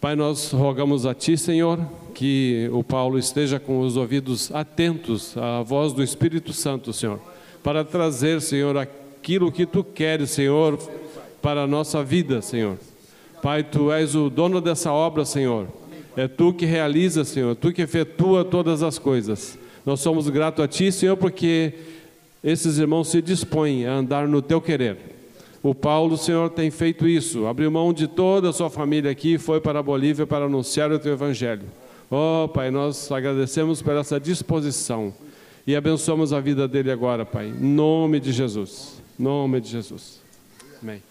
Pai, nós rogamos a Ti, Senhor, que o Paulo esteja com os ouvidos atentos à voz do Espírito Santo, Senhor, para trazer, Senhor, aquilo que Tu queres, Senhor, para a nossa vida, Senhor. Pai, Tu és o dono dessa obra, Senhor. É Tu que realiza, Senhor, Tu que efetua todas as coisas. Nós somos gratos a Ti, Senhor, porque esses irmãos se dispõem a andar no Teu querer. O Paulo, Senhor, tem feito isso, abriu mão de toda a sua família aqui e foi para a Bolívia para anunciar o Teu Evangelho. Oh, Pai, nós agradecemos por essa disposição e abençoamos a vida dele agora, Pai, em nome de Jesus. Em nome de Jesus. Amém.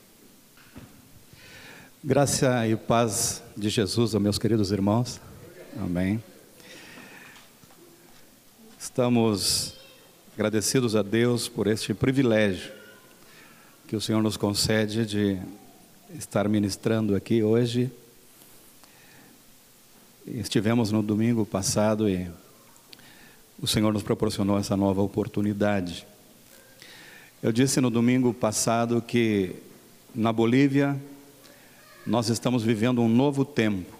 Graça e paz de Jesus meus queridos irmãos. Amém. Estamos agradecidos a Deus por este privilégio que o Senhor nos concede de estar ministrando aqui hoje. Estivemos no domingo passado e o Senhor nos proporcionou essa nova oportunidade. Eu disse no domingo passado que na Bolívia nós estamos vivendo um novo tempo.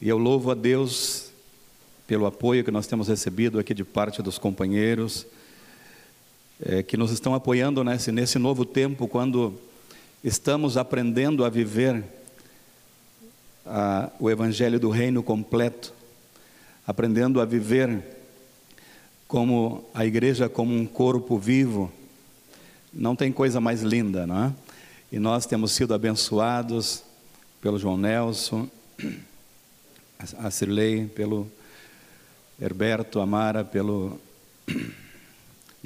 E eu louvo a Deus pelo apoio que nós temos recebido aqui de parte dos companheiros, é, que nos estão apoiando nesse, nesse novo tempo, quando estamos aprendendo a viver a, o Evangelho do Reino completo, aprendendo a viver como a igreja como um corpo vivo, não tem coisa mais linda, não é? E nós temos sido abençoados pelo João Nelson, a Cirlei, pelo Herberto Amara, pelo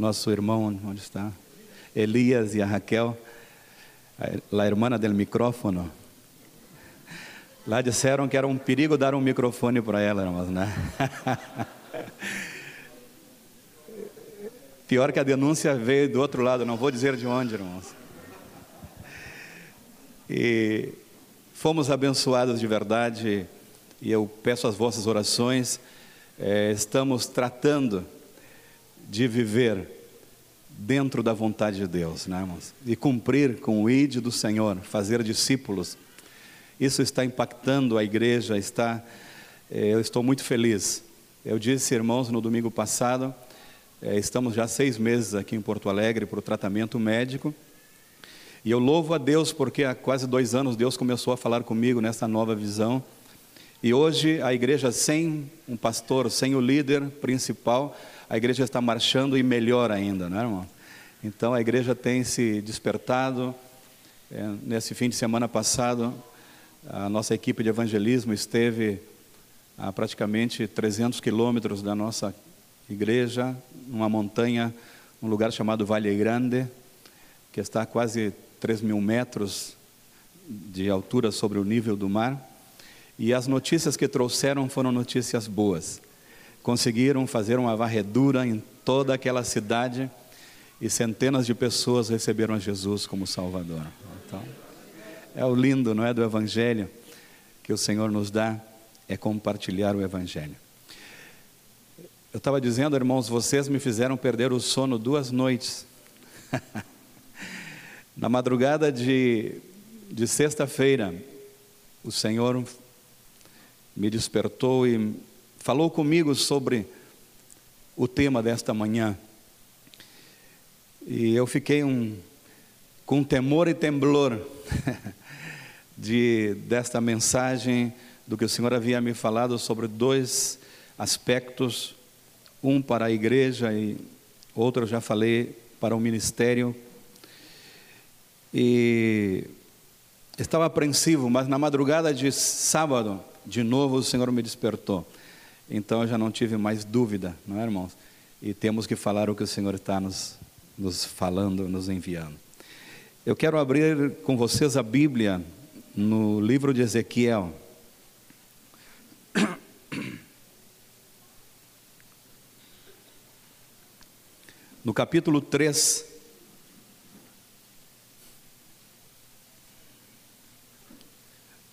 nosso irmão, onde está? Elias e a Raquel, a irmã del micrófono. Lá disseram que era um perigo dar um microfone para ela, irmãos, né? Pior que a denúncia veio do outro lado, não vou dizer de onde, irmãos. E fomos abençoados de verdade, e eu peço as vossas orações. É, estamos tratando de viver dentro da vontade de Deus, né, irmãos? E cumprir com o id do Senhor, fazer discípulos. Isso está impactando a igreja, está. Eh, eu estou muito feliz. Eu disse, irmãos, no domingo passado, eh, estamos já seis meses aqui em Porto Alegre para o tratamento médico. E eu louvo a Deus porque há quase dois anos Deus começou a falar comigo nessa nova visão. E hoje a igreja sem um pastor, sem o líder principal, a igreja está marchando e melhor ainda, não é, irmão? Então a igreja tem se despertado. É, nesse fim de semana passado, a nossa equipe de evangelismo esteve a praticamente 300 quilômetros da nossa igreja, numa montanha, um lugar chamado Vale Grande, que está a quase 3 mil metros de altura sobre o nível do mar. E as notícias que trouxeram foram notícias boas conseguiram fazer uma varredura em toda aquela cidade e centenas de pessoas receberam Jesus como Salvador. Então, é o lindo, não é, do Evangelho que o Senhor nos dá, é compartilhar o Evangelho. Eu estava dizendo, irmãos, vocês me fizeram perder o sono duas noites. Na madrugada de, de sexta-feira, o Senhor me despertou e falou comigo sobre o tema desta manhã. E eu fiquei um, com temor e temblor de desta mensagem do que o Senhor havia me falado sobre dois aspectos, um para a igreja e outro eu já falei para o ministério. E estava apreensivo, mas na madrugada de sábado, de novo o Senhor me despertou. Então eu já não tive mais dúvida, não é, irmãos? E temos que falar o que o Senhor está nos, nos falando, nos enviando. Eu quero abrir com vocês a Bíblia no livro de Ezequiel. No capítulo 3,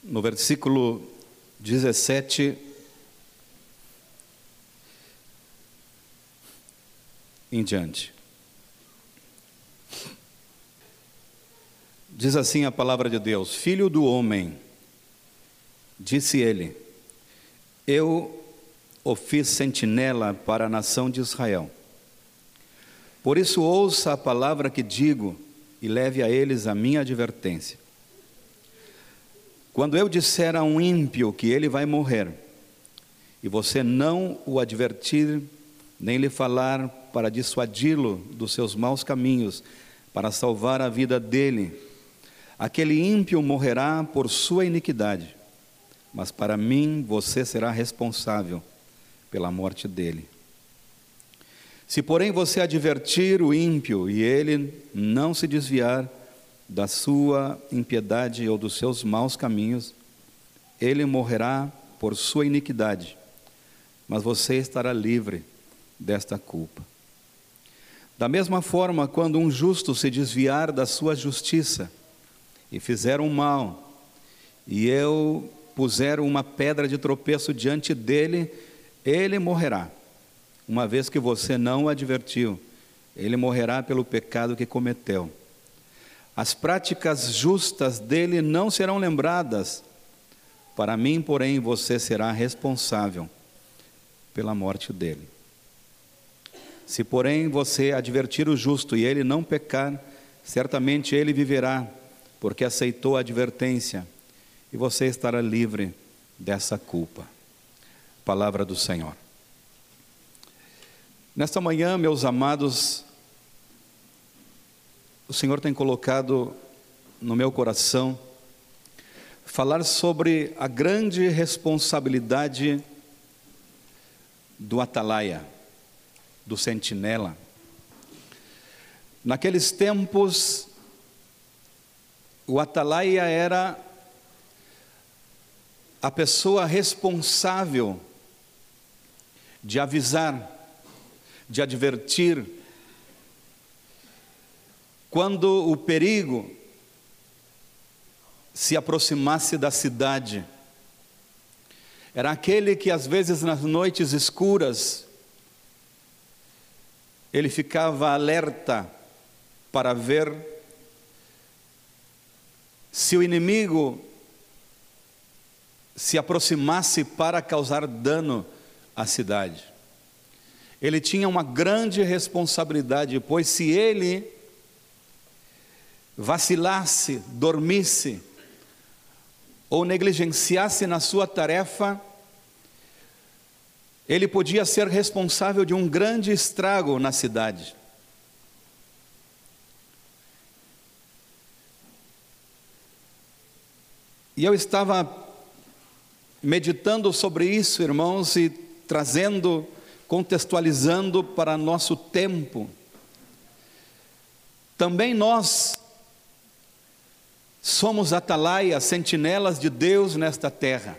no versículo 17 em diante. Diz assim a palavra de Deus: Filho do homem, Disse ele: Eu o fiz sentinela para a nação de Israel. Por isso, ouça a palavra que digo e leve a eles a minha advertência. Quando eu disser a um ímpio que ele vai morrer, e você não o advertir, nem lhe falar para dissuadi-lo dos seus maus caminhos, para salvar a vida dele, aquele ímpio morrerá por sua iniquidade, mas para mim você será responsável pela morte dele. Se, porém, você advertir o ímpio e ele não se desviar da sua impiedade ou dos seus maus caminhos, ele morrerá por sua iniquidade, mas você estará livre desta culpa. Da mesma forma, quando um justo se desviar da sua justiça e fizer um mal, e eu puser uma pedra de tropeço diante dele, ele morrerá uma vez que você não o advertiu, ele morrerá pelo pecado que cometeu. As práticas justas dele não serão lembradas. Para mim, porém, você será responsável pela morte dele. Se, porém, você advertir o justo e ele não pecar, certamente ele viverá, porque aceitou a advertência, e você estará livre dessa culpa. Palavra do Senhor. Nesta manhã, meus amados, o Senhor tem colocado no meu coração falar sobre a grande responsabilidade do atalaia, do sentinela. Naqueles tempos, o atalaia era a pessoa responsável de avisar de advertir. Quando o perigo se aproximasse da cidade, era aquele que às vezes nas noites escuras ele ficava alerta para ver se o inimigo se aproximasse para causar dano à cidade. Ele tinha uma grande responsabilidade, pois se ele vacilasse, dormisse ou negligenciasse na sua tarefa, ele podia ser responsável de um grande estrago na cidade. E eu estava meditando sobre isso, irmãos, e trazendo contextualizando para nosso tempo. Também nós somos atalaias, sentinelas de Deus nesta terra.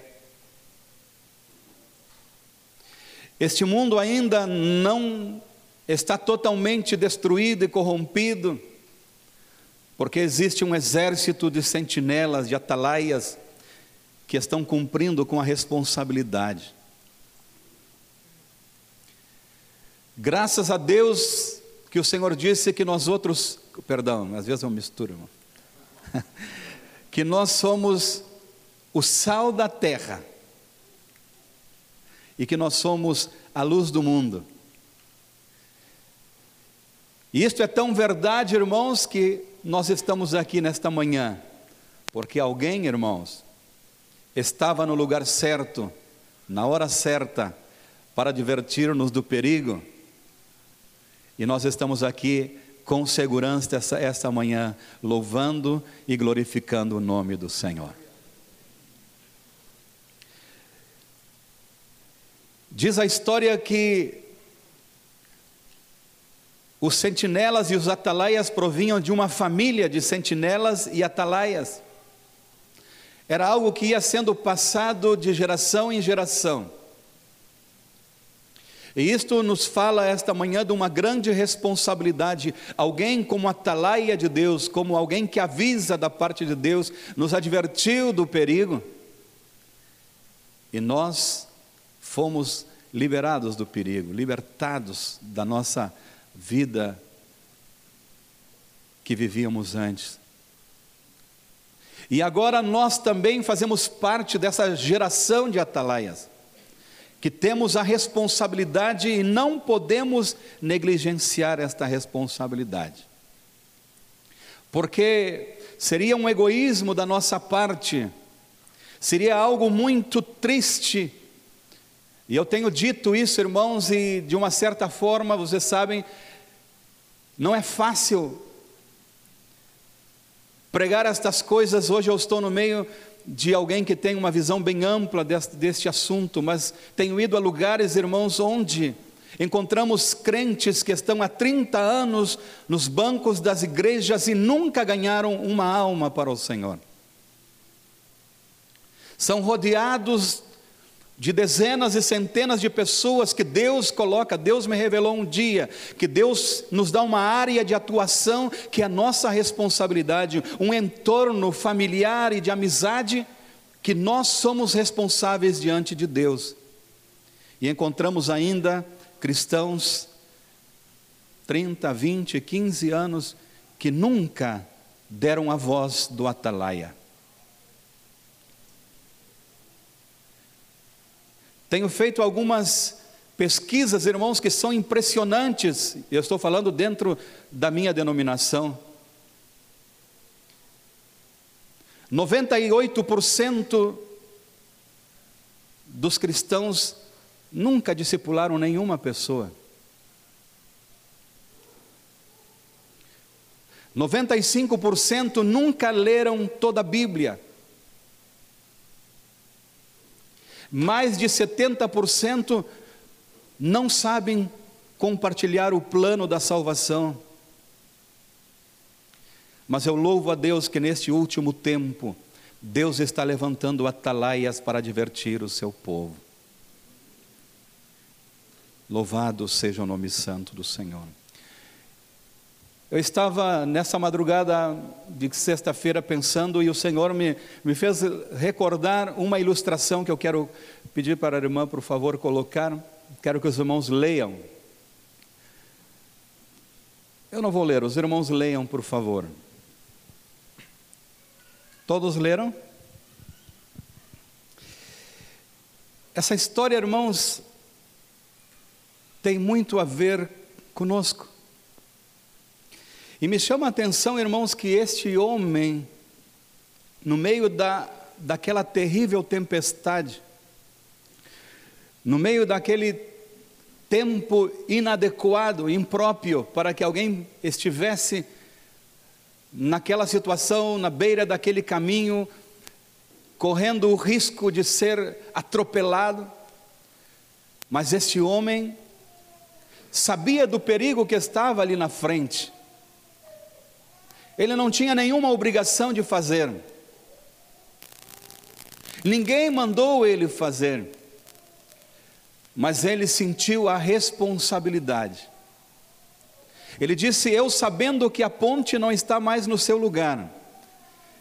Este mundo ainda não está totalmente destruído e corrompido, porque existe um exército de sentinelas, de atalaias, que estão cumprindo com a responsabilidade. Graças a Deus que o Senhor disse que nós outros, perdão, às vezes eu misturo, irmão. que nós somos o sal da terra e que nós somos a luz do mundo. E isto é tão verdade, irmãos, que nós estamos aqui nesta manhã, porque alguém, irmãos, estava no lugar certo, na hora certa, para advertir-nos do perigo e nós estamos aqui com segurança essa, essa manhã, louvando e glorificando o nome do Senhor. Diz a história que os sentinelas e os atalaias provinham de uma família de sentinelas e atalaias. Era algo que ia sendo passado de geração em geração. E isto nos fala esta manhã de uma grande responsabilidade. Alguém como atalaia de Deus, como alguém que avisa da parte de Deus, nos advertiu do perigo. E nós fomos liberados do perigo, libertados da nossa vida que vivíamos antes. E agora nós também fazemos parte dessa geração de atalaias, que temos a responsabilidade e não podemos negligenciar esta responsabilidade. Porque seria um egoísmo da nossa parte, seria algo muito triste. E eu tenho dito isso, irmãos, e de uma certa forma, vocês sabem, não é fácil pregar estas coisas. Hoje eu estou no meio de alguém que tem uma visão bem ampla deste, deste assunto, mas tenho ido a lugares, irmãos, onde encontramos crentes que estão há 30 anos nos bancos das igrejas e nunca ganharam uma alma para o Senhor. São rodeados de dezenas e centenas de pessoas que Deus coloca, Deus me revelou um dia, que Deus nos dá uma área de atuação que é nossa responsabilidade, um entorno familiar e de amizade que nós somos responsáveis diante de Deus. E encontramos ainda cristãos, 30, 20, 15 anos, que nunca deram a voz do atalaia. Tenho feito algumas pesquisas, irmãos, que são impressionantes, eu estou falando dentro da minha denominação. 98% dos cristãos nunca discipularam nenhuma pessoa. 95% nunca leram toda a Bíblia. Mais de 70% não sabem compartilhar o plano da salvação. Mas eu louvo a Deus que neste último tempo, Deus está levantando atalaias para divertir o seu povo. Louvado seja o nome santo do Senhor. Eu estava nessa madrugada de sexta-feira pensando e o Senhor me, me fez recordar uma ilustração que eu quero pedir para a irmã, por favor, colocar. Quero que os irmãos leiam. Eu não vou ler, os irmãos leiam, por favor. Todos leram? Essa história, irmãos, tem muito a ver conosco. E me chama a atenção, irmãos, que este homem, no meio da, daquela terrível tempestade, no meio daquele tempo inadequado, impróprio, para que alguém estivesse naquela situação, na beira daquele caminho, correndo o risco de ser atropelado, mas este homem sabia do perigo que estava ali na frente, ele não tinha nenhuma obrigação de fazer. Ninguém mandou ele fazer. Mas ele sentiu a responsabilidade. Ele disse: Eu sabendo que a ponte não está mais no seu lugar,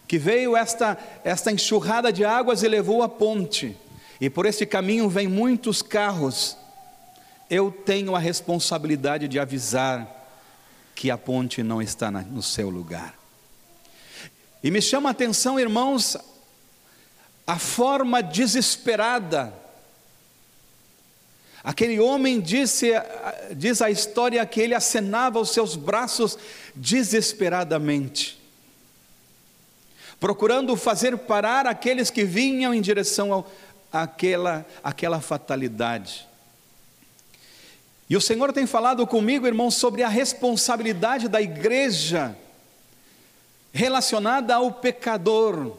que veio esta, esta enxurrada de águas e levou a ponte, e por este caminho vêm muitos carros, eu tenho a responsabilidade de avisar que a ponte não está no seu lugar. E me chama a atenção, irmãos, a forma desesperada. Aquele homem disse, diz a história que ele acenava os seus braços desesperadamente, procurando fazer parar aqueles que vinham em direção àquela, àquela fatalidade. E o Senhor tem falado comigo, irmãos, sobre a responsabilidade da igreja relacionada ao pecador,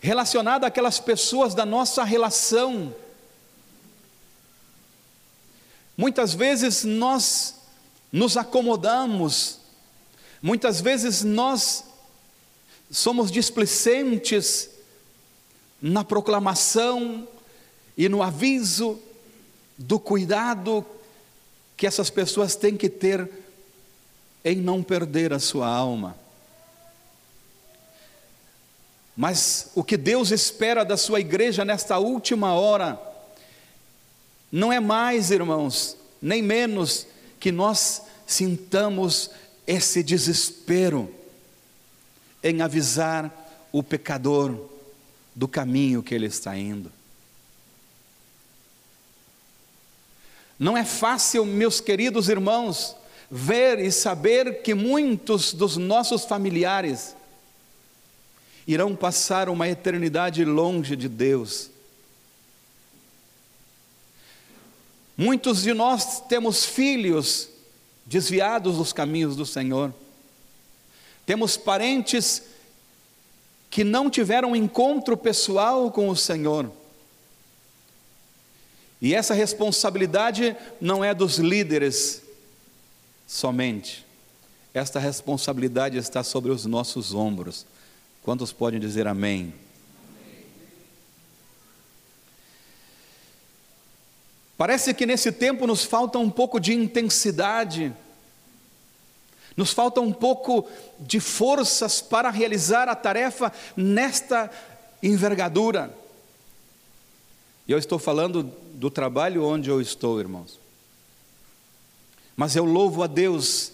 relacionada àquelas pessoas da nossa relação. Muitas vezes nós nos acomodamos, muitas vezes nós somos displicentes na proclamação e no aviso do cuidado que essas pessoas têm que ter em não perder a sua alma. Mas o que Deus espera da sua igreja nesta última hora, não é mais, irmãos, nem menos que nós sintamos esse desespero em avisar o pecador do caminho que ele está indo. Não é fácil, meus queridos irmãos, ver e saber que muitos dos nossos familiares irão passar uma eternidade longe de Deus. Muitos de nós temos filhos desviados dos caminhos do Senhor, temos parentes que não tiveram encontro pessoal com o Senhor. E essa responsabilidade não é dos líderes somente. Esta responsabilidade está sobre os nossos ombros. Quantos podem dizer amém? Parece que nesse tempo nos falta um pouco de intensidade, nos falta um pouco de forças para realizar a tarefa nesta envergadura. E eu estou falando do trabalho onde eu estou, irmãos. Mas eu louvo a Deus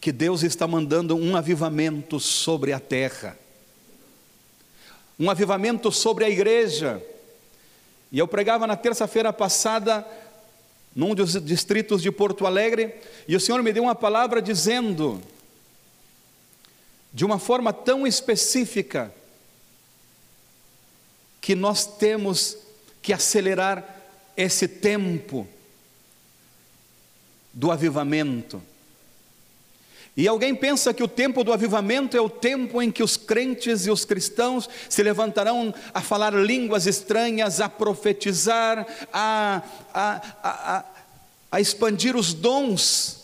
que Deus está mandando um avivamento sobre a terra um avivamento sobre a igreja. E eu pregava na terça-feira passada, num dos distritos de Porto Alegre, e o Senhor me deu uma palavra dizendo, de uma forma tão específica, que nós temos que acelerar esse tempo do avivamento. E alguém pensa que o tempo do avivamento é o tempo em que os crentes e os cristãos se levantarão a falar línguas estranhas, a profetizar, a, a, a, a expandir os dons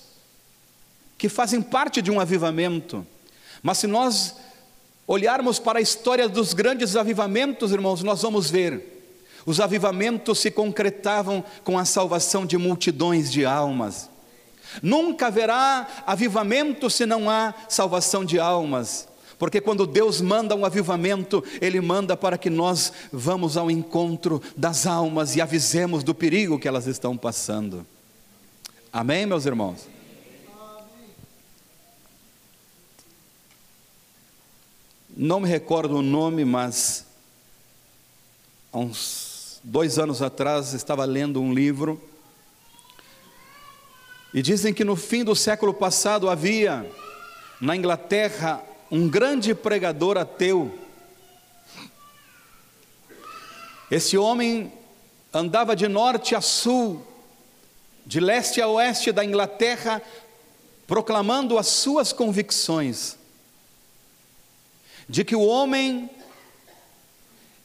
que fazem parte de um avivamento. Mas se nós olharmos para a história dos grandes avivamentos, irmãos, nós vamos ver. Os avivamentos se concretavam com a salvação de multidões de almas. Nunca haverá avivamento se não há salvação de almas. Porque quando Deus manda um avivamento, Ele manda para que nós vamos ao encontro das almas e avisemos do perigo que elas estão passando. Amém, meus irmãos? Não me recordo o nome, mas há uns dois anos atrás estava lendo um livro e dizem que no fim do século passado havia na Inglaterra um grande pregador ateu. Esse homem andava de norte a sul, de leste a oeste da Inglaterra, proclamando as suas convicções de que o homem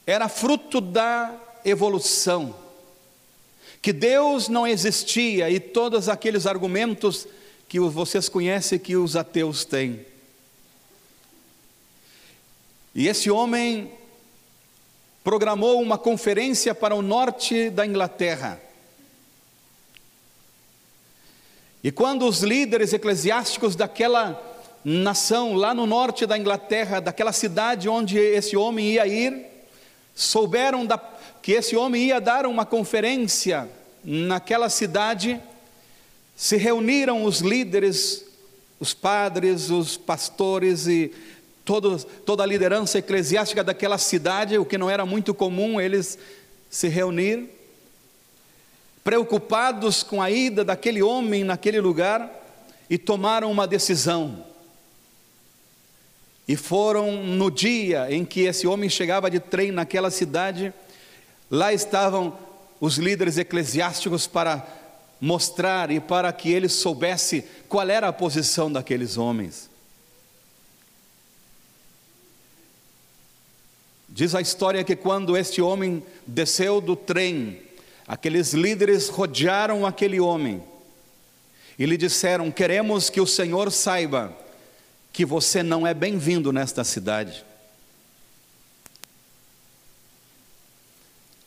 era fruto da evolução que Deus não existia e todos aqueles argumentos que vocês conhecem que os ateus têm. E esse homem programou uma conferência para o norte da Inglaterra. E quando os líderes eclesiásticos daquela nação, lá no norte da Inglaterra, daquela cidade onde esse homem ia ir, souberam da, que esse homem ia dar uma conferência naquela cidade, se reuniram os líderes, os padres, os pastores e todo, toda a liderança eclesiástica daquela cidade, o que não era muito comum eles se reunir, preocupados com a ida daquele homem naquele lugar, e tomaram uma decisão. E foram no dia em que esse homem chegava de trem naquela cidade, Lá estavam os líderes eclesiásticos para mostrar e para que ele soubesse qual era a posição daqueles homens. Diz a história que quando este homem desceu do trem, aqueles líderes rodearam aquele homem e lhe disseram: Queremos que o Senhor saiba que você não é bem-vindo nesta cidade.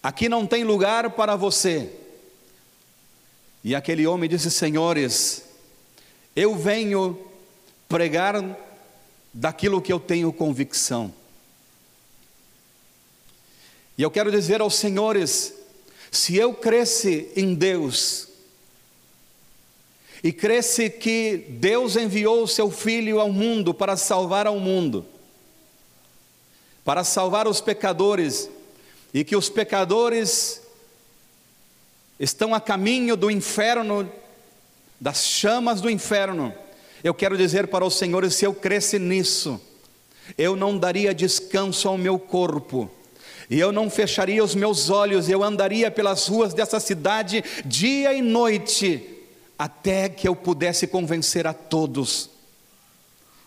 Aqui não tem lugar para você. E aquele homem disse: Senhores, eu venho pregar daquilo que eu tenho convicção. E eu quero dizer aos senhores: se eu cresce em Deus, e cresce que Deus enviou o seu Filho ao mundo para salvar ao mundo, para salvar os pecadores, e que os pecadores estão a caminho do inferno, das chamas do inferno. Eu quero dizer para os senhores: se eu cresce nisso, eu não daria descanso ao meu corpo, e eu não fecharia os meus olhos, eu andaria pelas ruas dessa cidade dia e noite, até que eu pudesse convencer a todos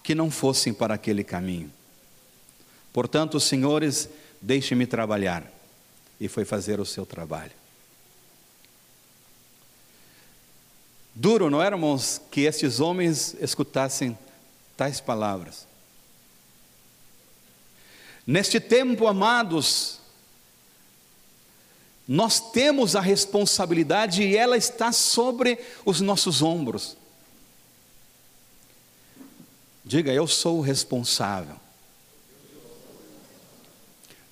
que não fossem para aquele caminho. Portanto, senhores, deixe-me trabalhar. E foi fazer o seu trabalho. Duro, não éramos que estes homens escutassem tais palavras. Neste tempo, amados, nós temos a responsabilidade e ela está sobre os nossos ombros. Diga, eu sou o responsável.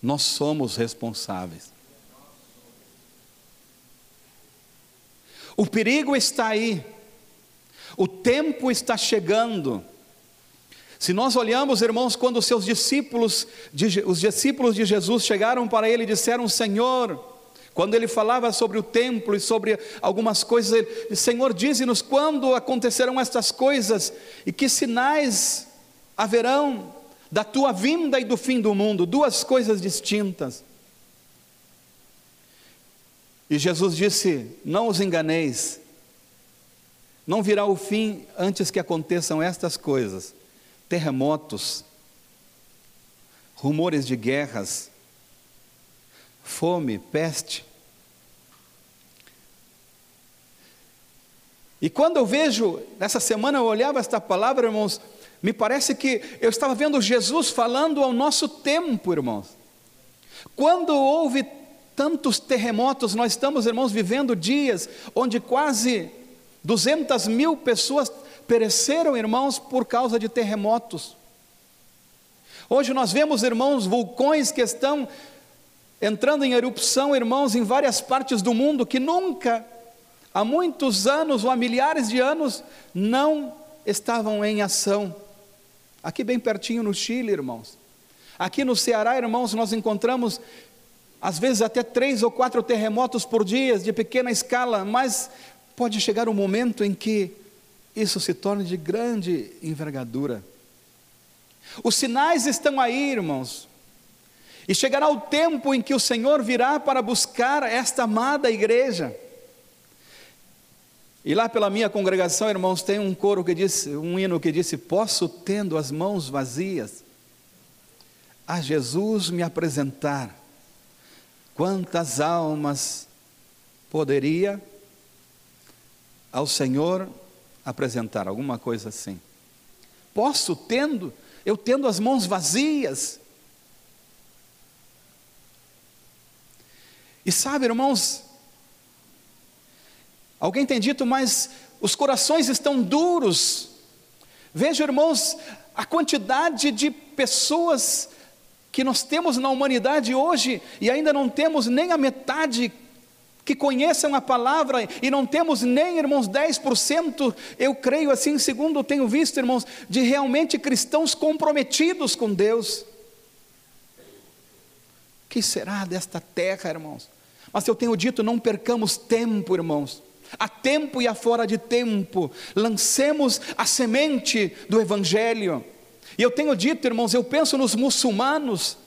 Nós somos responsáveis. O perigo está aí, o tempo está chegando. Se nós olhamos, irmãos, quando os seus discípulos, os discípulos de Jesus chegaram para ele e disseram: Senhor, quando ele falava sobre o templo e sobre algumas coisas, ele, Senhor, dize-nos quando acontecerão estas coisas e que sinais haverão da tua vinda e do fim do mundo, duas coisas distintas. E Jesus disse: Não os enganeis, não virá o fim antes que aconteçam estas coisas: terremotos, rumores de guerras, fome, peste. E quando eu vejo, nessa semana eu olhava esta palavra, irmãos, me parece que eu estava vendo Jesus falando ao nosso tempo, irmãos. Quando houve tantos terremotos, nós estamos, irmãos, vivendo dias onde quase 200 mil pessoas pereceram, irmãos, por causa de terremotos. Hoje nós vemos, irmãos, vulcões que estão entrando em erupção, irmãos, em várias partes do mundo que nunca, há muitos anos ou há milhares de anos, não estavam em ação. Aqui bem pertinho no Chile, irmãos. Aqui no Ceará, irmãos, nós encontramos às vezes até três ou quatro terremotos por dia, de pequena escala, mas pode chegar um momento em que isso se torne de grande envergadura. Os sinais estão aí, irmãos. E chegará o tempo em que o Senhor virá para buscar esta amada igreja. E lá pela minha congregação, irmãos, tem um coro que diz, um hino que disse: Posso, tendo as mãos vazias, a Jesus me apresentar. Quantas almas poderia ao Senhor apresentar? Alguma coisa assim. Posso, tendo, eu tendo as mãos vazias. E sabe, irmãos, Alguém tem dito, mas os corações estão duros. Veja, irmãos, a quantidade de pessoas que nós temos na humanidade hoje e ainda não temos nem a metade que conheçam a palavra e não temos nem, irmãos, 10%, eu creio assim, segundo tenho visto, irmãos, de realmente cristãos comprometidos com Deus. Que será desta terra, irmãos? Mas eu tenho dito, não percamos tempo, irmãos a tempo e a fora de tempo, lancemos a semente do Evangelho. E eu tenho dito, irmãos, eu penso nos muçulmanos,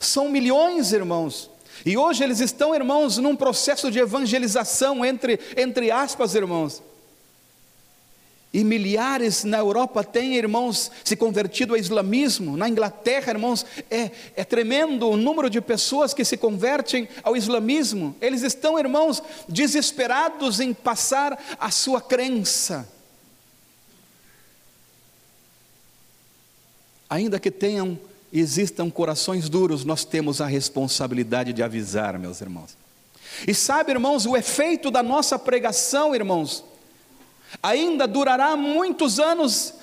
são milhões, irmãos, e hoje eles estão, irmãos, num processo de evangelização, entre, entre aspas, irmãos. E milhares na Europa têm, irmãos, se convertido ao islamismo. Na Inglaterra, irmãos, é, é tremendo o número de pessoas que se convertem ao islamismo. Eles estão, irmãos, desesperados em passar a sua crença. Ainda que tenham existam corações duros, nós temos a responsabilidade de avisar, meus irmãos. E sabe, irmãos, o efeito da nossa pregação, irmãos, ainda durará muitos anos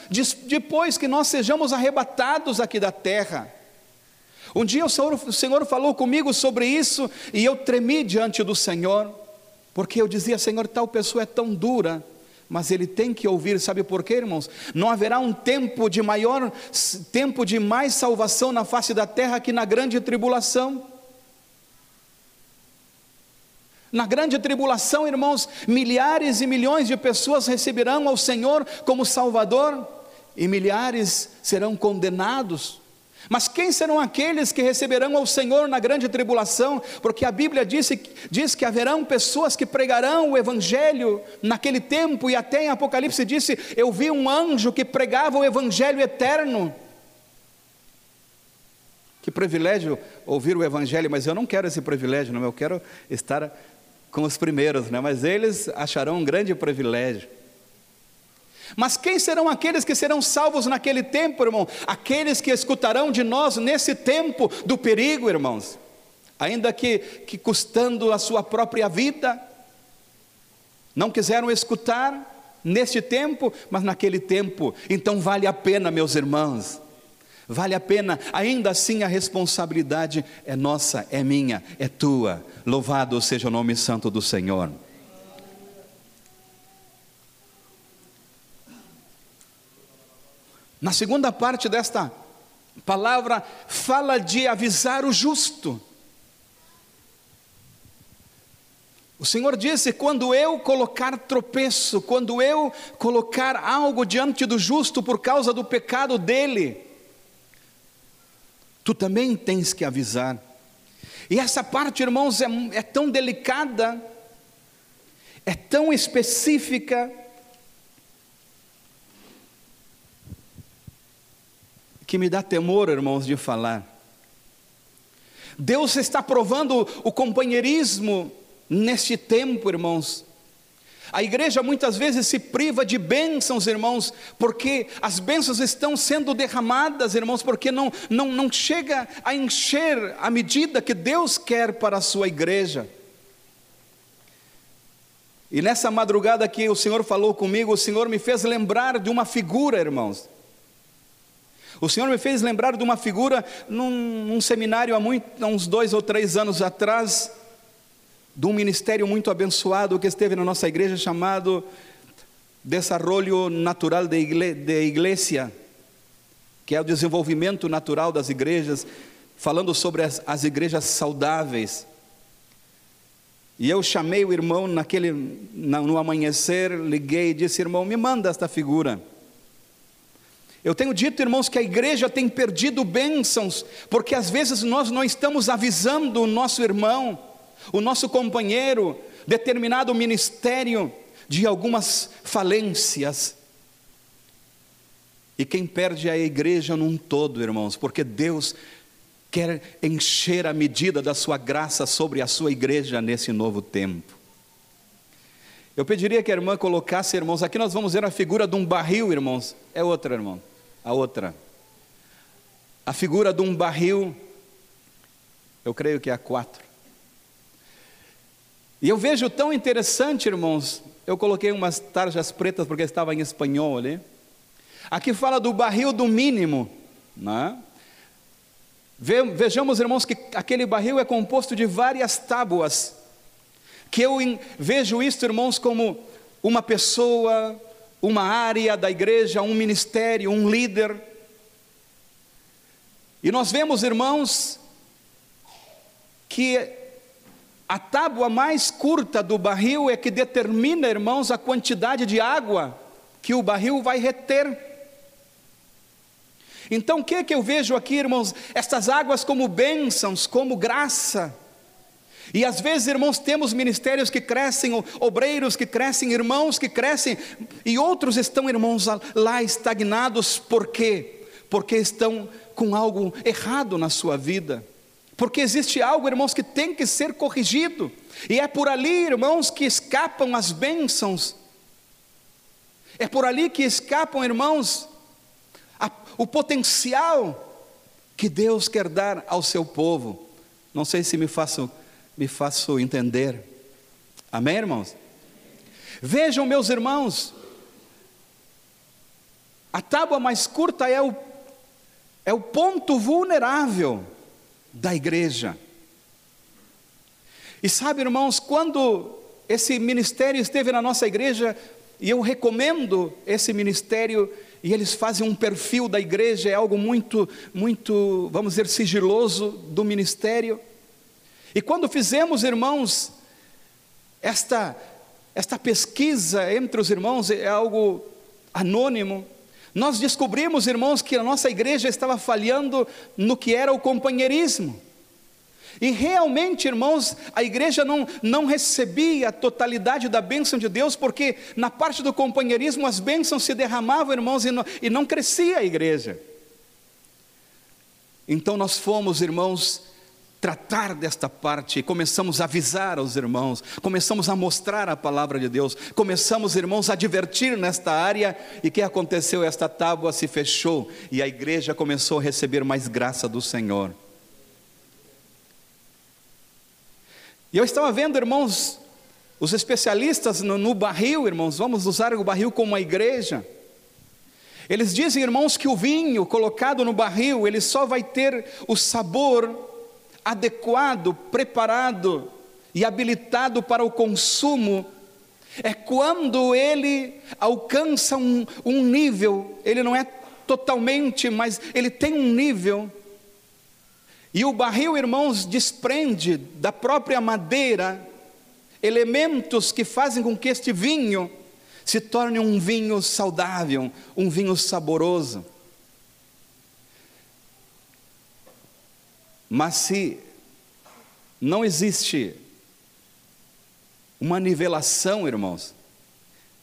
depois que nós sejamos arrebatados aqui da terra. Um dia o Senhor, o Senhor falou comigo sobre isso e eu tremi diante do Senhor, porque eu dizia: Senhor, tal pessoa é tão dura, mas ele tem que ouvir, sabe por quê, irmãos? Não haverá um tempo de maior, tempo de mais salvação na face da terra que na grande tribulação. Na grande tribulação, irmãos, milhares e milhões de pessoas receberão ao Senhor como Salvador, e milhares serão condenados. Mas quem serão aqueles que receberão ao Senhor na grande tribulação? Porque a Bíblia diz, diz que haverão pessoas que pregarão o Evangelho naquele tempo, e até em Apocalipse disse: Eu vi um anjo que pregava o Evangelho eterno. Que privilégio ouvir o Evangelho, mas eu não quero esse privilégio, não, eu quero estar com os primeiros, né? mas eles acharão um grande privilégio. Mas quem serão aqueles que serão salvos naquele tempo, irmão? Aqueles que escutarão de nós nesse tempo do perigo, irmãos. Ainda que, que custando a sua própria vida, não quiseram escutar neste tempo, mas naquele tempo, então vale a pena, meus irmãos. Vale a pena, ainda assim a responsabilidade é nossa, é minha, é tua. Louvado seja o nome santo do Senhor. Na segunda parte desta palavra, fala de avisar o justo. O Senhor disse: quando eu colocar tropeço, quando eu colocar algo diante do justo por causa do pecado dele, tu também tens que avisar. E essa parte, irmãos, é, é tão delicada, é tão específica, que me dá temor, irmãos, de falar. Deus está provando o companheirismo neste tempo, irmãos. A igreja muitas vezes se priva de bênçãos, irmãos, porque as bênçãos estão sendo derramadas, irmãos, porque não, não, não chega a encher a medida que Deus quer para a sua igreja. E nessa madrugada que o Senhor falou comigo, o Senhor me fez lembrar de uma figura, irmãos. O Senhor me fez lembrar de uma figura num, num seminário há, muito, há uns dois ou três anos atrás, de um ministério muito abençoado que esteve na nossa igreja chamado Desarrollo Natural de, Igle, de Iglesia, que é o desenvolvimento natural das igrejas, falando sobre as, as igrejas saudáveis. E eu chamei o irmão naquele, no amanhecer, liguei e disse: irmão, me manda esta figura. Eu tenho dito, irmãos, que a igreja tem perdido bênçãos, porque às vezes nós não estamos avisando o nosso irmão, o nosso companheiro, determinado ministério, de algumas falências. E quem perde é a igreja num todo, irmãos, porque Deus quer encher a medida da sua graça sobre a sua igreja nesse novo tempo. Eu pediria que a irmã colocasse, irmãos, aqui nós vamos ver a figura de um barril, irmãos. É outra, irmão a outra. A figura de um barril, eu creio que é a quatro. E eu vejo tão interessante, irmãos, eu coloquei umas tarjas pretas porque estava em espanhol ali. Aqui fala do barril do mínimo, né? Vejamos, irmãos, que aquele barril é composto de várias tábuas. Que eu vejo isso, irmãos, como uma pessoa, uma área da igreja, um ministério, um líder. E nós vemos, irmãos, que a tábua mais curta do barril é que determina, irmãos, a quantidade de água que o barril vai reter. Então, o que é que eu vejo aqui, irmãos? Estas águas como bênçãos, como graça. E às vezes, irmãos, temos ministérios que crescem, obreiros que crescem, irmãos que crescem, e outros estão, irmãos, lá estagnados, por quê? Porque estão com algo errado na sua vida. Porque existe algo, irmãos, que tem que ser corrigido, e é por ali, irmãos, que escapam as bênçãos, é por ali que escapam, irmãos, a, o potencial que Deus quer dar ao seu povo. Não sei se me faço me faço entender. Amém, irmãos? Vejam, meus irmãos, a tábua mais curta é o, é o ponto vulnerável da igreja. E sabe, irmãos, quando esse ministério esteve na nossa igreja, e eu recomendo esse ministério e eles fazem um perfil da igreja, é algo muito, muito, vamos dizer, sigiloso do ministério. E quando fizemos, irmãos, esta, esta pesquisa entre os irmãos, é algo anônimo, nós descobrimos, irmãos, que a nossa igreja estava falhando no que era o companheirismo. E realmente, irmãos, a igreja não, não recebia a totalidade da bênção de Deus, porque na parte do companheirismo as bênçãos se derramavam, irmãos, e não, e não crescia a igreja. Então nós fomos, irmãos, tratar desta parte, começamos a avisar aos irmãos, começamos a mostrar a palavra de Deus, começamos, irmãos, a divertir nesta área, e o que aconteceu? Esta tábua se fechou e a igreja começou a receber mais graça do Senhor. E eu estava vendo, irmãos, os especialistas no, no barril, irmãos, vamos usar o barril como uma igreja. Eles dizem, irmãos, que o vinho colocado no barril, ele só vai ter o sabor adequado, preparado e habilitado para o consumo, é quando ele alcança um, um nível, ele não é totalmente, mas ele tem um nível e o barril, irmãos, desprende da própria madeira elementos que fazem com que este vinho se torne um vinho saudável, um vinho saboroso. Mas se não existe uma nivelação, irmãos,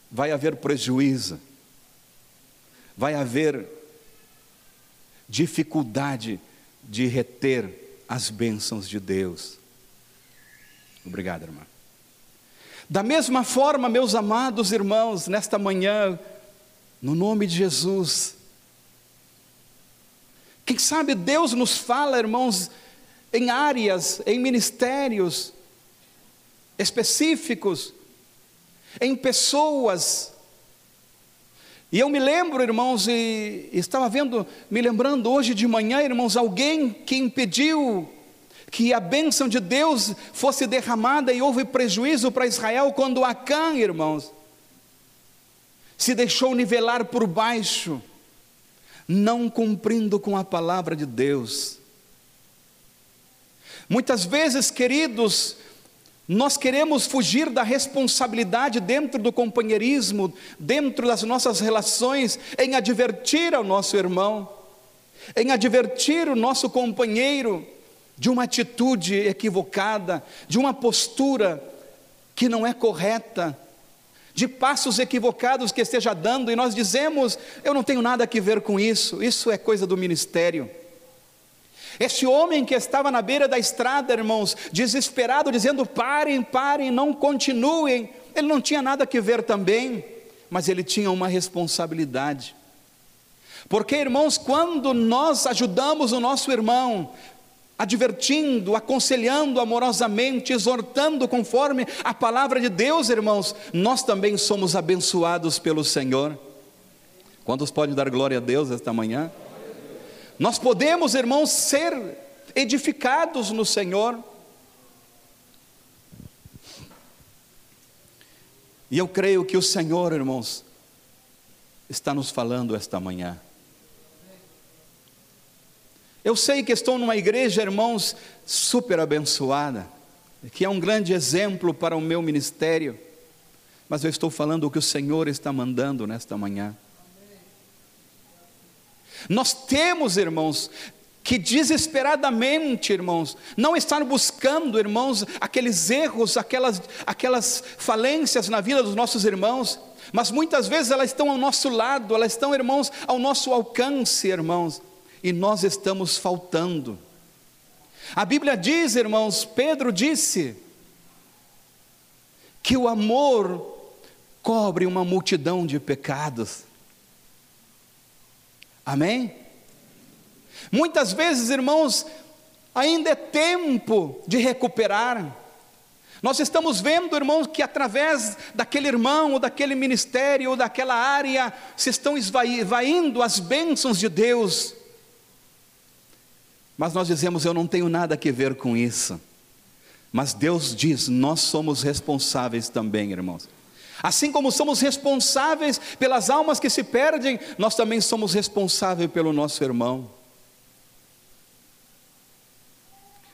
vai haver prejuízo, vai haver dificuldade de reter as bênçãos de Deus. Obrigado, irmã. Da mesma forma, meus amados irmãos, nesta manhã, no nome de Jesus, quem sabe Deus nos fala, irmãos, em áreas, em ministérios específicos, em pessoas, e eu me lembro, irmãos, e estava vendo, me lembrando hoje de manhã, irmãos, alguém que impediu que a bênção de Deus fosse derramada e houve prejuízo para Israel quando Acã, irmãos, se deixou nivelar por baixo, não cumprindo com a palavra de Deus. Muitas vezes, queridos, nós queremos fugir da responsabilidade dentro do companheirismo, dentro das nossas relações, em advertir ao nosso irmão, em advertir o nosso companheiro de uma atitude equivocada, de uma postura que não é correta, de passos equivocados que esteja dando, e nós dizemos: eu não tenho nada a ver com isso, isso é coisa do ministério. Este homem que estava na beira da estrada, irmãos, desesperado, dizendo: parem, parem, não continuem. Ele não tinha nada que ver também, mas ele tinha uma responsabilidade. Porque, irmãos, quando nós ajudamos o nosso irmão, advertindo, aconselhando amorosamente, exortando conforme a palavra de Deus, irmãos, nós também somos abençoados pelo Senhor. Quantos podem dar glória a Deus esta manhã? Nós podemos, irmãos, ser edificados no Senhor. E eu creio que o Senhor, irmãos, está nos falando esta manhã. Eu sei que estou numa igreja, irmãos, super abençoada, que é um grande exemplo para o meu ministério, mas eu estou falando o que o Senhor está mandando nesta manhã. Nós temos, irmãos, que desesperadamente, irmãos, não estar buscando, irmãos, aqueles erros, aquelas, aquelas falências na vida dos nossos irmãos, mas muitas vezes elas estão ao nosso lado, elas estão, irmãos, ao nosso alcance, irmãos, e nós estamos faltando. A Bíblia diz, irmãos, Pedro disse, que o amor cobre uma multidão de pecados. Amém? Muitas vezes, irmãos, ainda é tempo de recuperar. Nós estamos vendo, irmãos, que através daquele irmão, ou daquele ministério, ou daquela área, se estão esvaindo as bênçãos de Deus. Mas nós dizemos, eu não tenho nada a ver com isso. Mas Deus diz, nós somos responsáveis também, irmãos. Assim como somos responsáveis pelas almas que se perdem, nós também somos responsáveis pelo nosso irmão.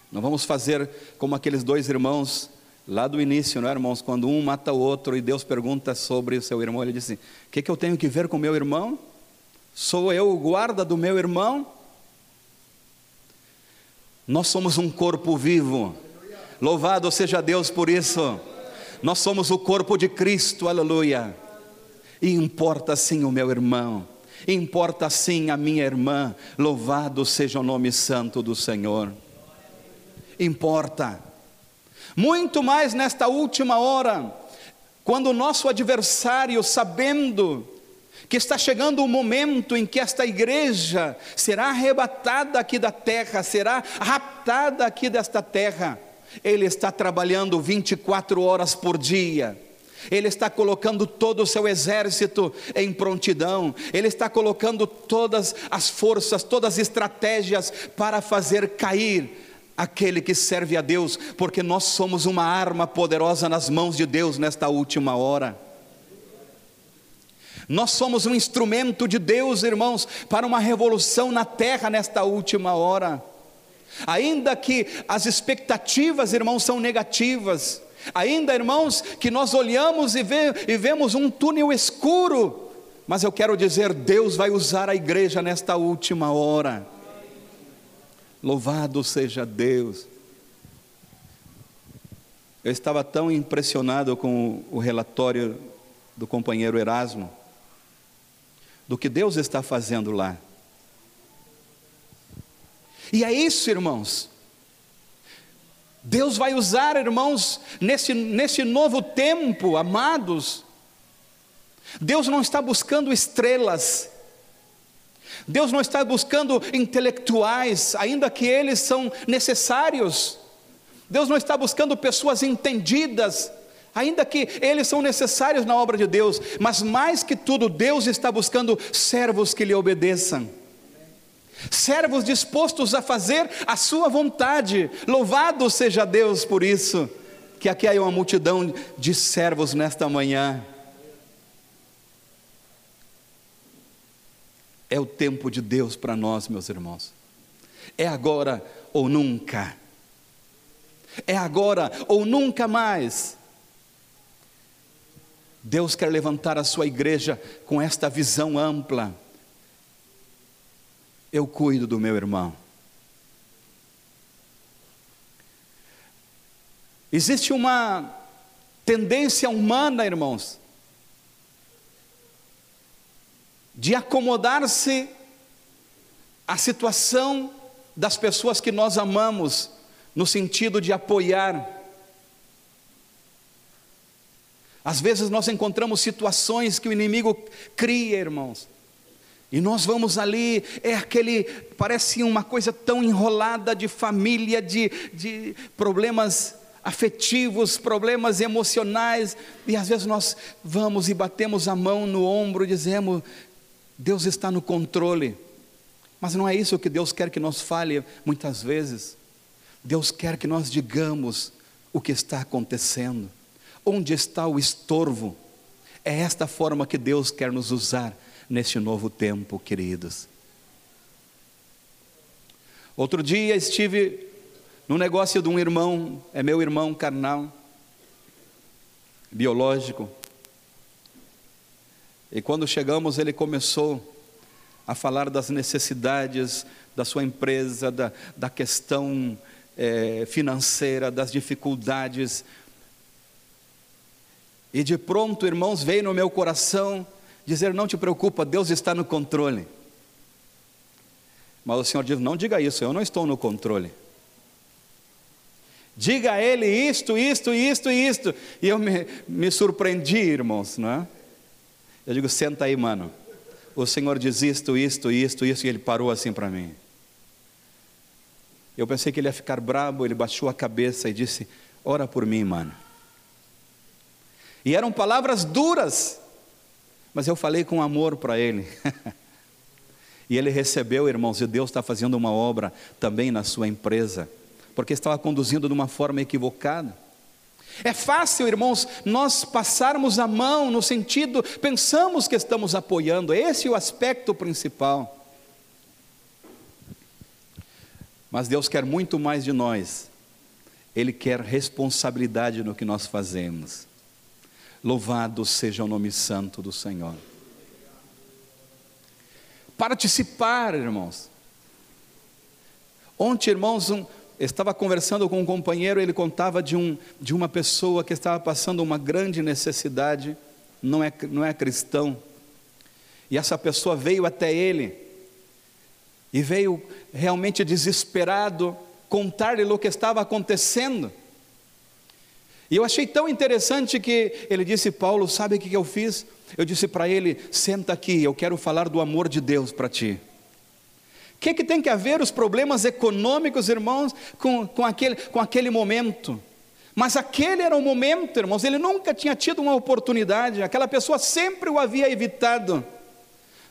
Não vamos fazer como aqueles dois irmãos lá do início, não é, irmãos? Quando um mata o outro e Deus pergunta sobre o seu irmão, ele disse: O que, que eu tenho que ver com meu irmão? Sou eu o guarda do meu irmão? Nós somos um corpo vivo. Louvado seja Deus por isso. Nós somos o corpo de Cristo, aleluia. E importa sim o meu irmão, importa sim a minha irmã. Louvado seja o nome santo do Senhor. Importa. Muito mais nesta última hora, quando o nosso adversário, sabendo que está chegando o momento em que esta igreja será arrebatada aqui da terra, será raptada aqui desta terra. Ele está trabalhando 24 horas por dia. Ele está colocando todo o seu exército em prontidão, ele está colocando todas as forças, todas as estratégias para fazer cair aquele que serve a Deus, porque nós somos uma arma poderosa nas mãos de Deus nesta última hora. Nós somos um instrumento de Deus, irmãos, para uma revolução na terra nesta última hora. Ainda que as expectativas, irmãos, são negativas, ainda, irmãos, que nós olhamos e, e vemos um túnel escuro, mas eu quero dizer, Deus vai usar a igreja nesta última hora. Louvado seja Deus. Eu estava tão impressionado com o relatório do companheiro Erasmo do que Deus está fazendo lá. E é isso, irmãos. Deus vai usar, irmãos, nesse, nesse novo tempo, amados. Deus não está buscando estrelas, Deus não está buscando intelectuais, ainda que eles são necessários. Deus não está buscando pessoas entendidas, ainda que eles são necessários na obra de Deus, mas mais que tudo, Deus está buscando servos que lhe obedeçam. Servos dispostos a fazer a sua vontade, louvado seja Deus por isso, que aqui há uma multidão de servos nesta manhã. É o tempo de Deus para nós, meus irmãos. É agora ou nunca. É agora ou nunca mais. Deus quer levantar a sua igreja com esta visão ampla. Eu cuido do meu irmão. Existe uma tendência humana, irmãos, de acomodar-se à situação das pessoas que nós amamos, no sentido de apoiar, Às vezes nós encontramos situações que o inimigo cria, irmãos. E nós vamos ali, é aquele, parece uma coisa tão enrolada de família, de, de problemas afetivos, problemas emocionais, e às vezes nós vamos e batemos a mão no ombro e dizemos: Deus está no controle. Mas não é isso que Deus quer que nós fale muitas vezes. Deus quer que nós digamos o que está acontecendo. Onde está o estorvo? É esta forma que Deus quer nos usar neste novo tempo, queridos. Outro dia estive no negócio de um irmão, é meu irmão carnal, biológico. E quando chegamos, ele começou a falar das necessidades da sua empresa, da, da questão é, financeira, das dificuldades e de pronto, irmãos, veio no meu coração dizer: não te preocupa, Deus está no controle. Mas o Senhor diz: não diga isso, eu não estou no controle. Diga a Ele isto, isto, isto isto. E eu me, me surpreendi, irmãos, não é? Eu digo: senta aí, mano. O Senhor diz isto, isto, isto, isto, e ele parou assim para mim. Eu pensei que ele ia ficar bravo, ele baixou a cabeça e disse: Ora por mim, mano. E eram palavras duras, mas eu falei com amor para ele. e ele recebeu, irmãos, e Deus está fazendo uma obra também na sua empresa, porque estava conduzindo de uma forma equivocada. É fácil, irmãos, nós passarmos a mão no sentido, pensamos que estamos apoiando, esse é o aspecto principal. Mas Deus quer muito mais de nós, Ele quer responsabilidade no que nós fazemos. Louvado seja o nome santo do Senhor. Participar, irmãos. Ontem, irmãos, um, estava conversando com um companheiro, ele contava de, um, de uma pessoa que estava passando uma grande necessidade, não é, não é cristão, e essa pessoa veio até ele, e veio realmente desesperado, contar-lhe o que estava acontecendo. E eu achei tão interessante que ele disse: Paulo, sabe o que eu fiz? Eu disse para ele: senta aqui, eu quero falar do amor de Deus para ti que, que tem que haver os problemas econômicos, irmãos, com, com, aquele, com aquele momento? Mas aquele era o momento, irmãos, ele nunca tinha tido uma oportunidade, aquela pessoa sempre o havia evitado.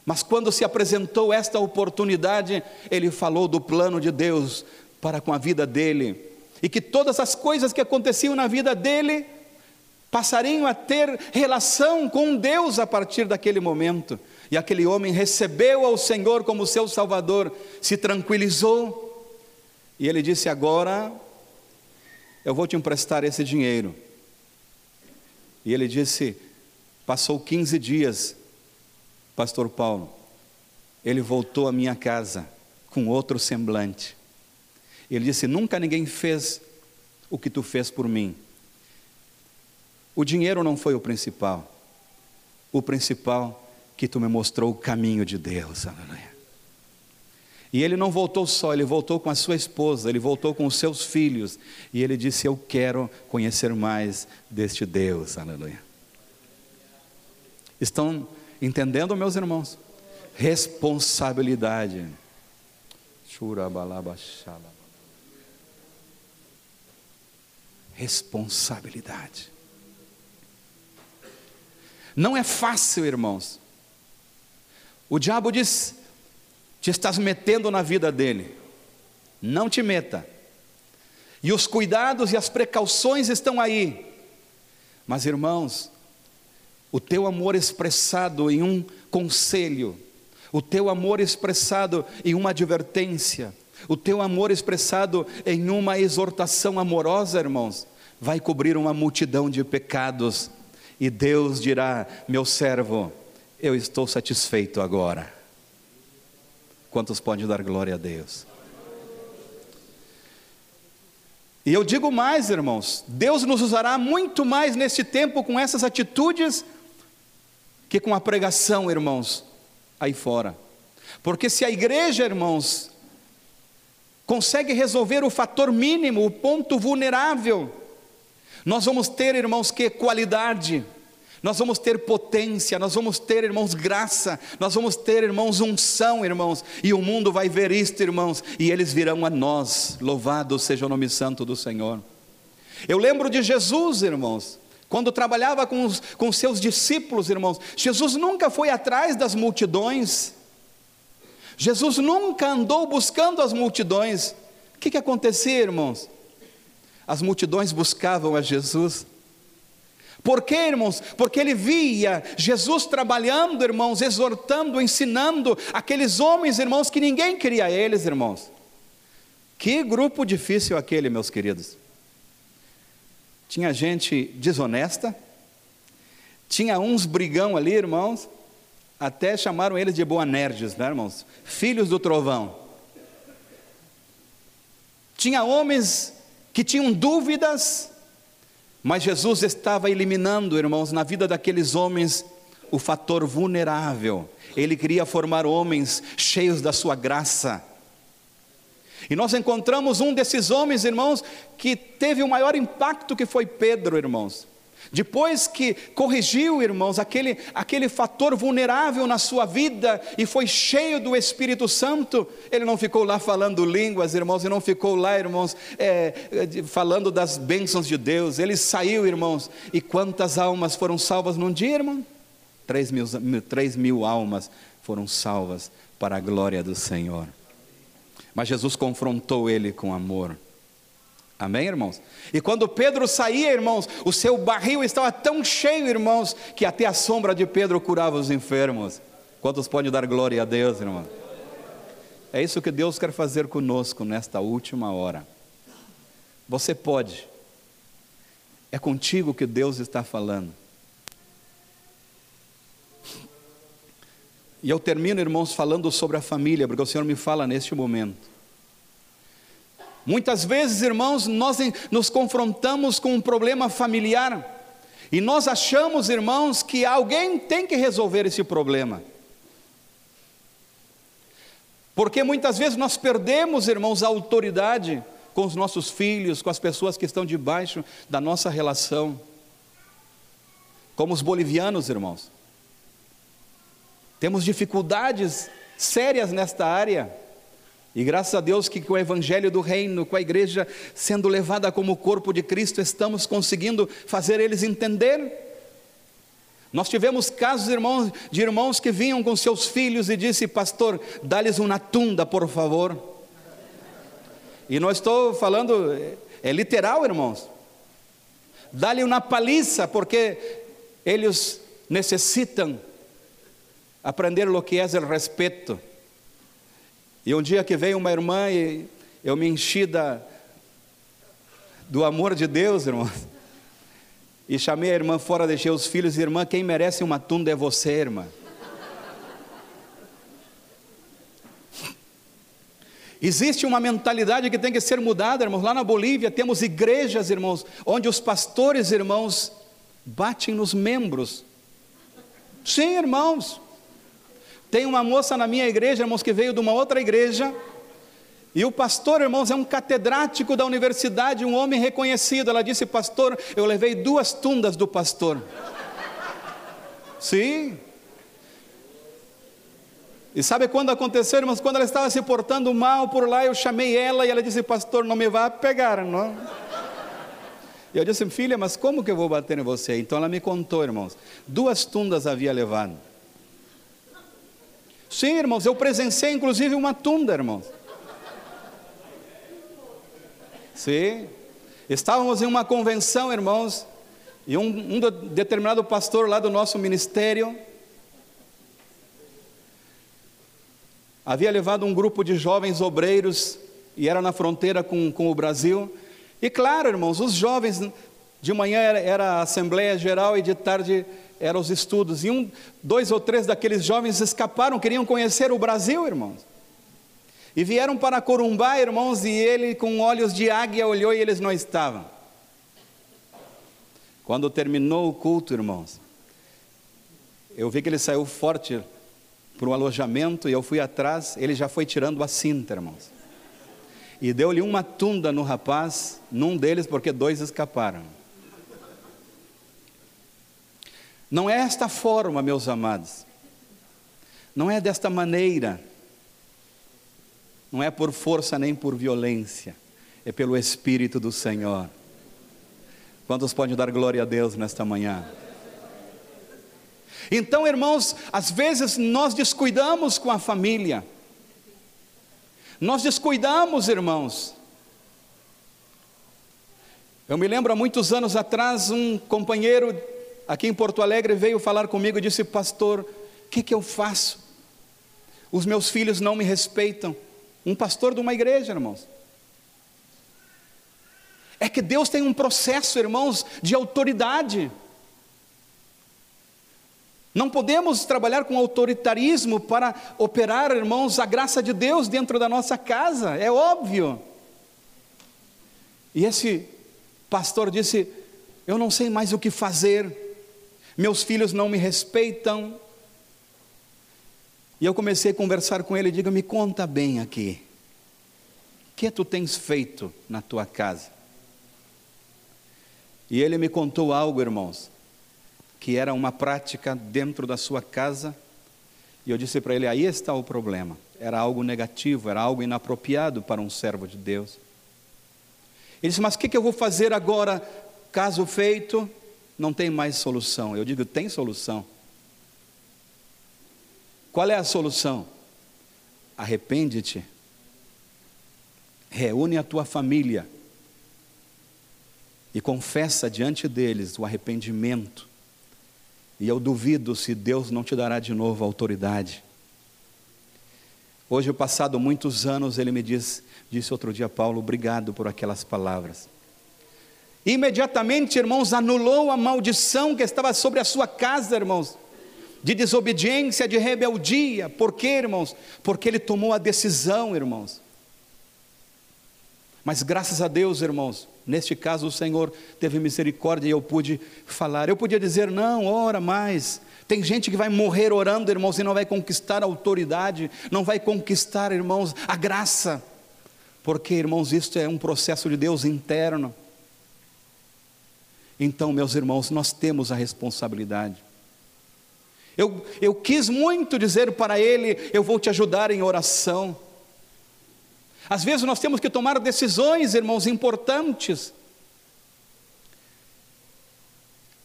Mas quando se apresentou esta oportunidade, ele falou do plano de Deus para com a vida dele, e que todas as coisas que aconteciam na vida dele passariam a ter relação com Deus a partir daquele momento. E aquele homem recebeu ao Senhor como seu Salvador, se tranquilizou, e ele disse: Agora eu vou te emprestar esse dinheiro. E ele disse: Passou 15 dias, Pastor Paulo, ele voltou à minha casa com outro semblante. Ele disse: Nunca ninguém fez o que tu fez por mim. O dinheiro não foi o principal. O principal que tu me mostrou o caminho de Deus. Aleluia. E ele não voltou só, ele voltou com a sua esposa, ele voltou com os seus filhos, e ele disse: Eu quero conhecer mais deste Deus. Aleluia. Estão entendendo, meus irmãos? Responsabilidade. Responsabilidade. Não é fácil, irmãos. O diabo diz: te estás metendo na vida dele. Não te meta. E os cuidados e as precauções estão aí. Mas, irmãos, o teu amor expressado em um conselho, o teu amor expressado em uma advertência, o teu amor expressado em uma exortação amorosa, irmãos, vai cobrir uma multidão de pecados, e Deus dirá: meu servo, eu estou satisfeito agora. Quantos podem dar glória a Deus? E eu digo mais, irmãos, Deus nos usará muito mais nesse tempo com essas atitudes que com a pregação, irmãos, aí fora. Porque se a igreja, irmãos, consegue resolver o fator mínimo, o ponto vulnerável, nós vamos ter, irmãos, que qualidade nós vamos ter potência, nós vamos ter, irmãos, graça, nós vamos ter, irmãos, unção, irmãos, e o mundo vai ver isto, irmãos, e eles virão a nós. Louvado seja o nome santo do Senhor. Eu lembro de Jesus, irmãos, quando trabalhava com os com seus discípulos, irmãos, Jesus nunca foi atrás das multidões, Jesus nunca andou buscando as multidões. O que, que acontecia, irmãos? As multidões buscavam a Jesus. Por quê, irmãos? Porque ele via Jesus trabalhando, irmãos, exortando, ensinando aqueles homens, irmãos, que ninguém queria eles, irmãos. Que grupo difícil aquele, meus queridos. Tinha gente desonesta, tinha uns brigão ali, irmãos, até chamaram eles de Boanerges, né, irmãos? Filhos do trovão. Tinha homens que tinham dúvidas, mas Jesus estava eliminando, irmãos, na vida daqueles homens o fator vulnerável. Ele queria formar homens cheios da sua graça. E nós encontramos um desses homens, irmãos, que teve o maior impacto que foi Pedro, irmãos. Depois que corrigiu, irmãos, aquele, aquele fator vulnerável na sua vida e foi cheio do Espírito Santo, ele não ficou lá falando línguas, irmãos, e não ficou lá, irmãos, é, falando das bênçãos de Deus. Ele saiu, irmãos, e quantas almas foram salvas num dia, irmão? Três mil, três mil almas foram salvas para a glória do Senhor. Mas Jesus confrontou ele com amor. Amém, irmãos? E quando Pedro saía, irmãos, o seu barril estava tão cheio, irmãos, que até a sombra de Pedro curava os enfermos. Quantos podem dar glória a Deus, irmão? É isso que Deus quer fazer conosco nesta última hora. Você pode, é contigo que Deus está falando. E eu termino, irmãos, falando sobre a família, porque o Senhor me fala neste momento. Muitas vezes, irmãos, nós nos confrontamos com um problema familiar e nós achamos, irmãos, que alguém tem que resolver esse problema. Porque muitas vezes nós perdemos, irmãos, a autoridade com os nossos filhos, com as pessoas que estão debaixo da nossa relação. Como os bolivianos, irmãos. Temos dificuldades sérias nesta área. E graças a Deus que com o Evangelho do Reino, com a igreja sendo levada como corpo de Cristo, estamos conseguindo fazer eles entender. Nós tivemos casos irmãos, de irmãos que vinham com seus filhos e disse, pastor, dá-lhes uma tunda, por favor. E não estou falando, é literal, irmãos. Dá-lhe uma paliça, porque eles necessitam aprender o que é o respeito. E um dia que veio uma irmã e eu me enchi da, do amor de Deus, irmão. E chamei a irmã fora, deixei os filhos, irmã, quem merece uma tunda é você, irmã. Existe uma mentalidade que tem que ser mudada, irmãos. Lá na Bolívia temos igrejas, irmãos, onde os pastores, irmãos, batem nos membros. Sim, irmãos. Tem uma moça na minha igreja, irmãos, que veio de uma outra igreja, e o pastor, irmãos, é um catedrático da universidade, um homem reconhecido. Ela disse, pastor, eu levei duas tundas do pastor. Sim. E sabe quando aconteceu, irmãos? Quando ela estava se portando mal por lá, eu chamei ela e ela disse, pastor, não me vá pegar, não? E eu disse, filha, mas como que eu vou bater em você? Então ela me contou, irmãos, duas tundas havia levado. Sim, irmãos, eu presenciei inclusive uma tunda, irmãos. Sim. Estávamos em uma convenção, irmãos, e um, um determinado pastor lá do nosso ministério havia levado um grupo de jovens obreiros e era na fronteira com, com o Brasil. E claro, irmãos, os jovens, de manhã era, era a Assembleia Geral e de tarde eram os estudos. E um, dois ou três daqueles jovens escaparam, queriam conhecer o Brasil, irmãos. E vieram para Corumbá, irmãos, e ele com olhos de águia olhou e eles não estavam. Quando terminou o culto, irmãos, eu vi que ele saiu forte para o alojamento e eu fui atrás, ele já foi tirando a cinta, irmãos. E deu-lhe uma tunda no rapaz, num deles, porque dois escaparam. Não é esta forma, meus amados. Não é desta maneira. Não é por força nem por violência. É pelo Espírito do Senhor. Quantos podem dar glória a Deus nesta manhã? Então, irmãos, às vezes nós descuidamos com a família. Nós descuidamos, irmãos. Eu me lembro há muitos anos atrás, um companheiro aqui em Porto Alegre, veio falar comigo e disse: Pastor, o que, que eu faço? Os meus filhos não me respeitam. Um pastor de uma igreja, irmãos. É que Deus tem um processo, irmãos, de autoridade. Não podemos trabalhar com autoritarismo para operar, irmãos, a graça de Deus dentro da nossa casa, é óbvio. E esse pastor disse: Eu não sei mais o que fazer, meus filhos não me respeitam. E eu comecei a conversar com ele e digo: me conta bem aqui. O que tu tens feito na tua casa? E ele me contou algo, irmãos, que era uma prática dentro da sua casa. E eu disse para ele: aí está o problema. Era algo negativo, era algo inapropriado para um servo de Deus. Ele disse: Mas o que, que eu vou fazer agora? Caso feito, não tem mais solução. Eu digo, tem solução. Qual é a solução? Arrepende-te, reúne a tua família e confessa diante deles o arrependimento, e eu duvido se Deus não te dará de novo autoridade. Hoje, passado muitos anos, ele me diz, disse outro dia, Paulo, obrigado por aquelas palavras. Imediatamente, irmãos, anulou a maldição que estava sobre a sua casa, irmãos, de desobediência, de rebeldia. Por quê, irmãos? Porque ele tomou a decisão, irmãos. Mas graças a Deus, irmãos, neste caso o Senhor teve misericórdia e eu pude falar. Eu podia dizer, não, ora mais. Tem gente que vai morrer orando, irmãos, e não vai conquistar a autoridade, não vai conquistar, irmãos, a graça. Porque, irmãos, isto é um processo de Deus interno. Então, meus irmãos, nós temos a responsabilidade. Eu, eu quis muito dizer para ele: eu vou te ajudar em oração. Às vezes nós temos que tomar decisões, irmãos, importantes.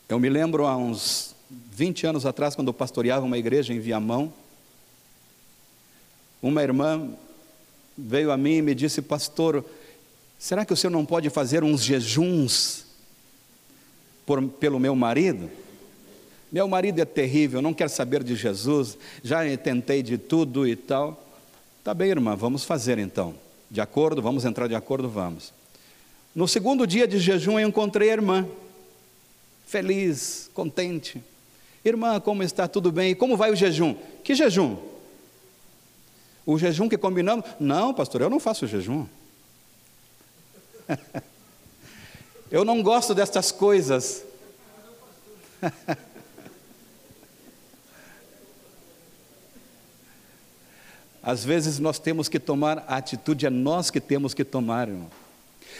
Eu me lembro há uns 20 anos atrás, quando eu pastoreava uma igreja em Viamão, uma irmã veio a mim e me disse: Pastor, será que o senhor não pode fazer uns jejuns por, pelo meu marido? Meu marido é terrível, não quer saber de Jesus, já tentei de tudo e tal. Tá bem, irmã, vamos fazer então. De acordo, vamos entrar de acordo, vamos. No segundo dia de jejum eu encontrei a irmã, feliz, contente. Irmã, como está? Tudo bem? E como vai o jejum? Que jejum? O jejum que combinamos? Não, pastor, eu não faço jejum. Eu não gosto destas coisas. Às vezes nós temos que tomar a atitude, é nós que temos que tomar, irmão.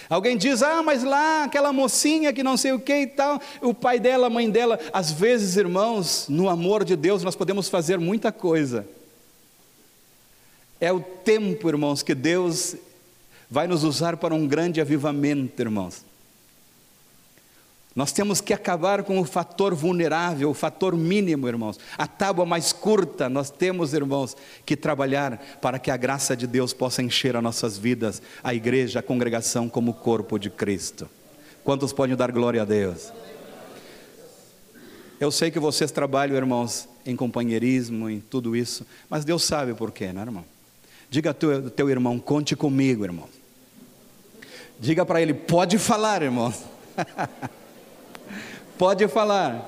Alguém diz, ah, mas lá aquela mocinha que não sei o que e tal, o pai dela, a mãe dela. Às vezes, irmãos, no amor de Deus nós podemos fazer muita coisa. É o tempo, irmãos, que Deus vai nos usar para um grande avivamento, irmãos. Nós temos que acabar com o fator vulnerável, o fator mínimo, irmãos. A tábua mais curta, nós temos, irmãos, que trabalhar para que a graça de Deus possa encher as nossas vidas, a igreja, a congregação, como corpo de Cristo. Quantos podem dar glória a Deus? Eu sei que vocês trabalham, irmãos, em companheirismo, em tudo isso, mas Deus sabe por quê, né, irmão? Diga ao teu, teu irmão, conte comigo, irmão. Diga para ele, pode falar, irmão. Pode falar.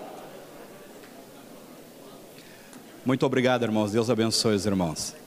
Muito obrigado, irmãos. Deus abençoe os irmãos.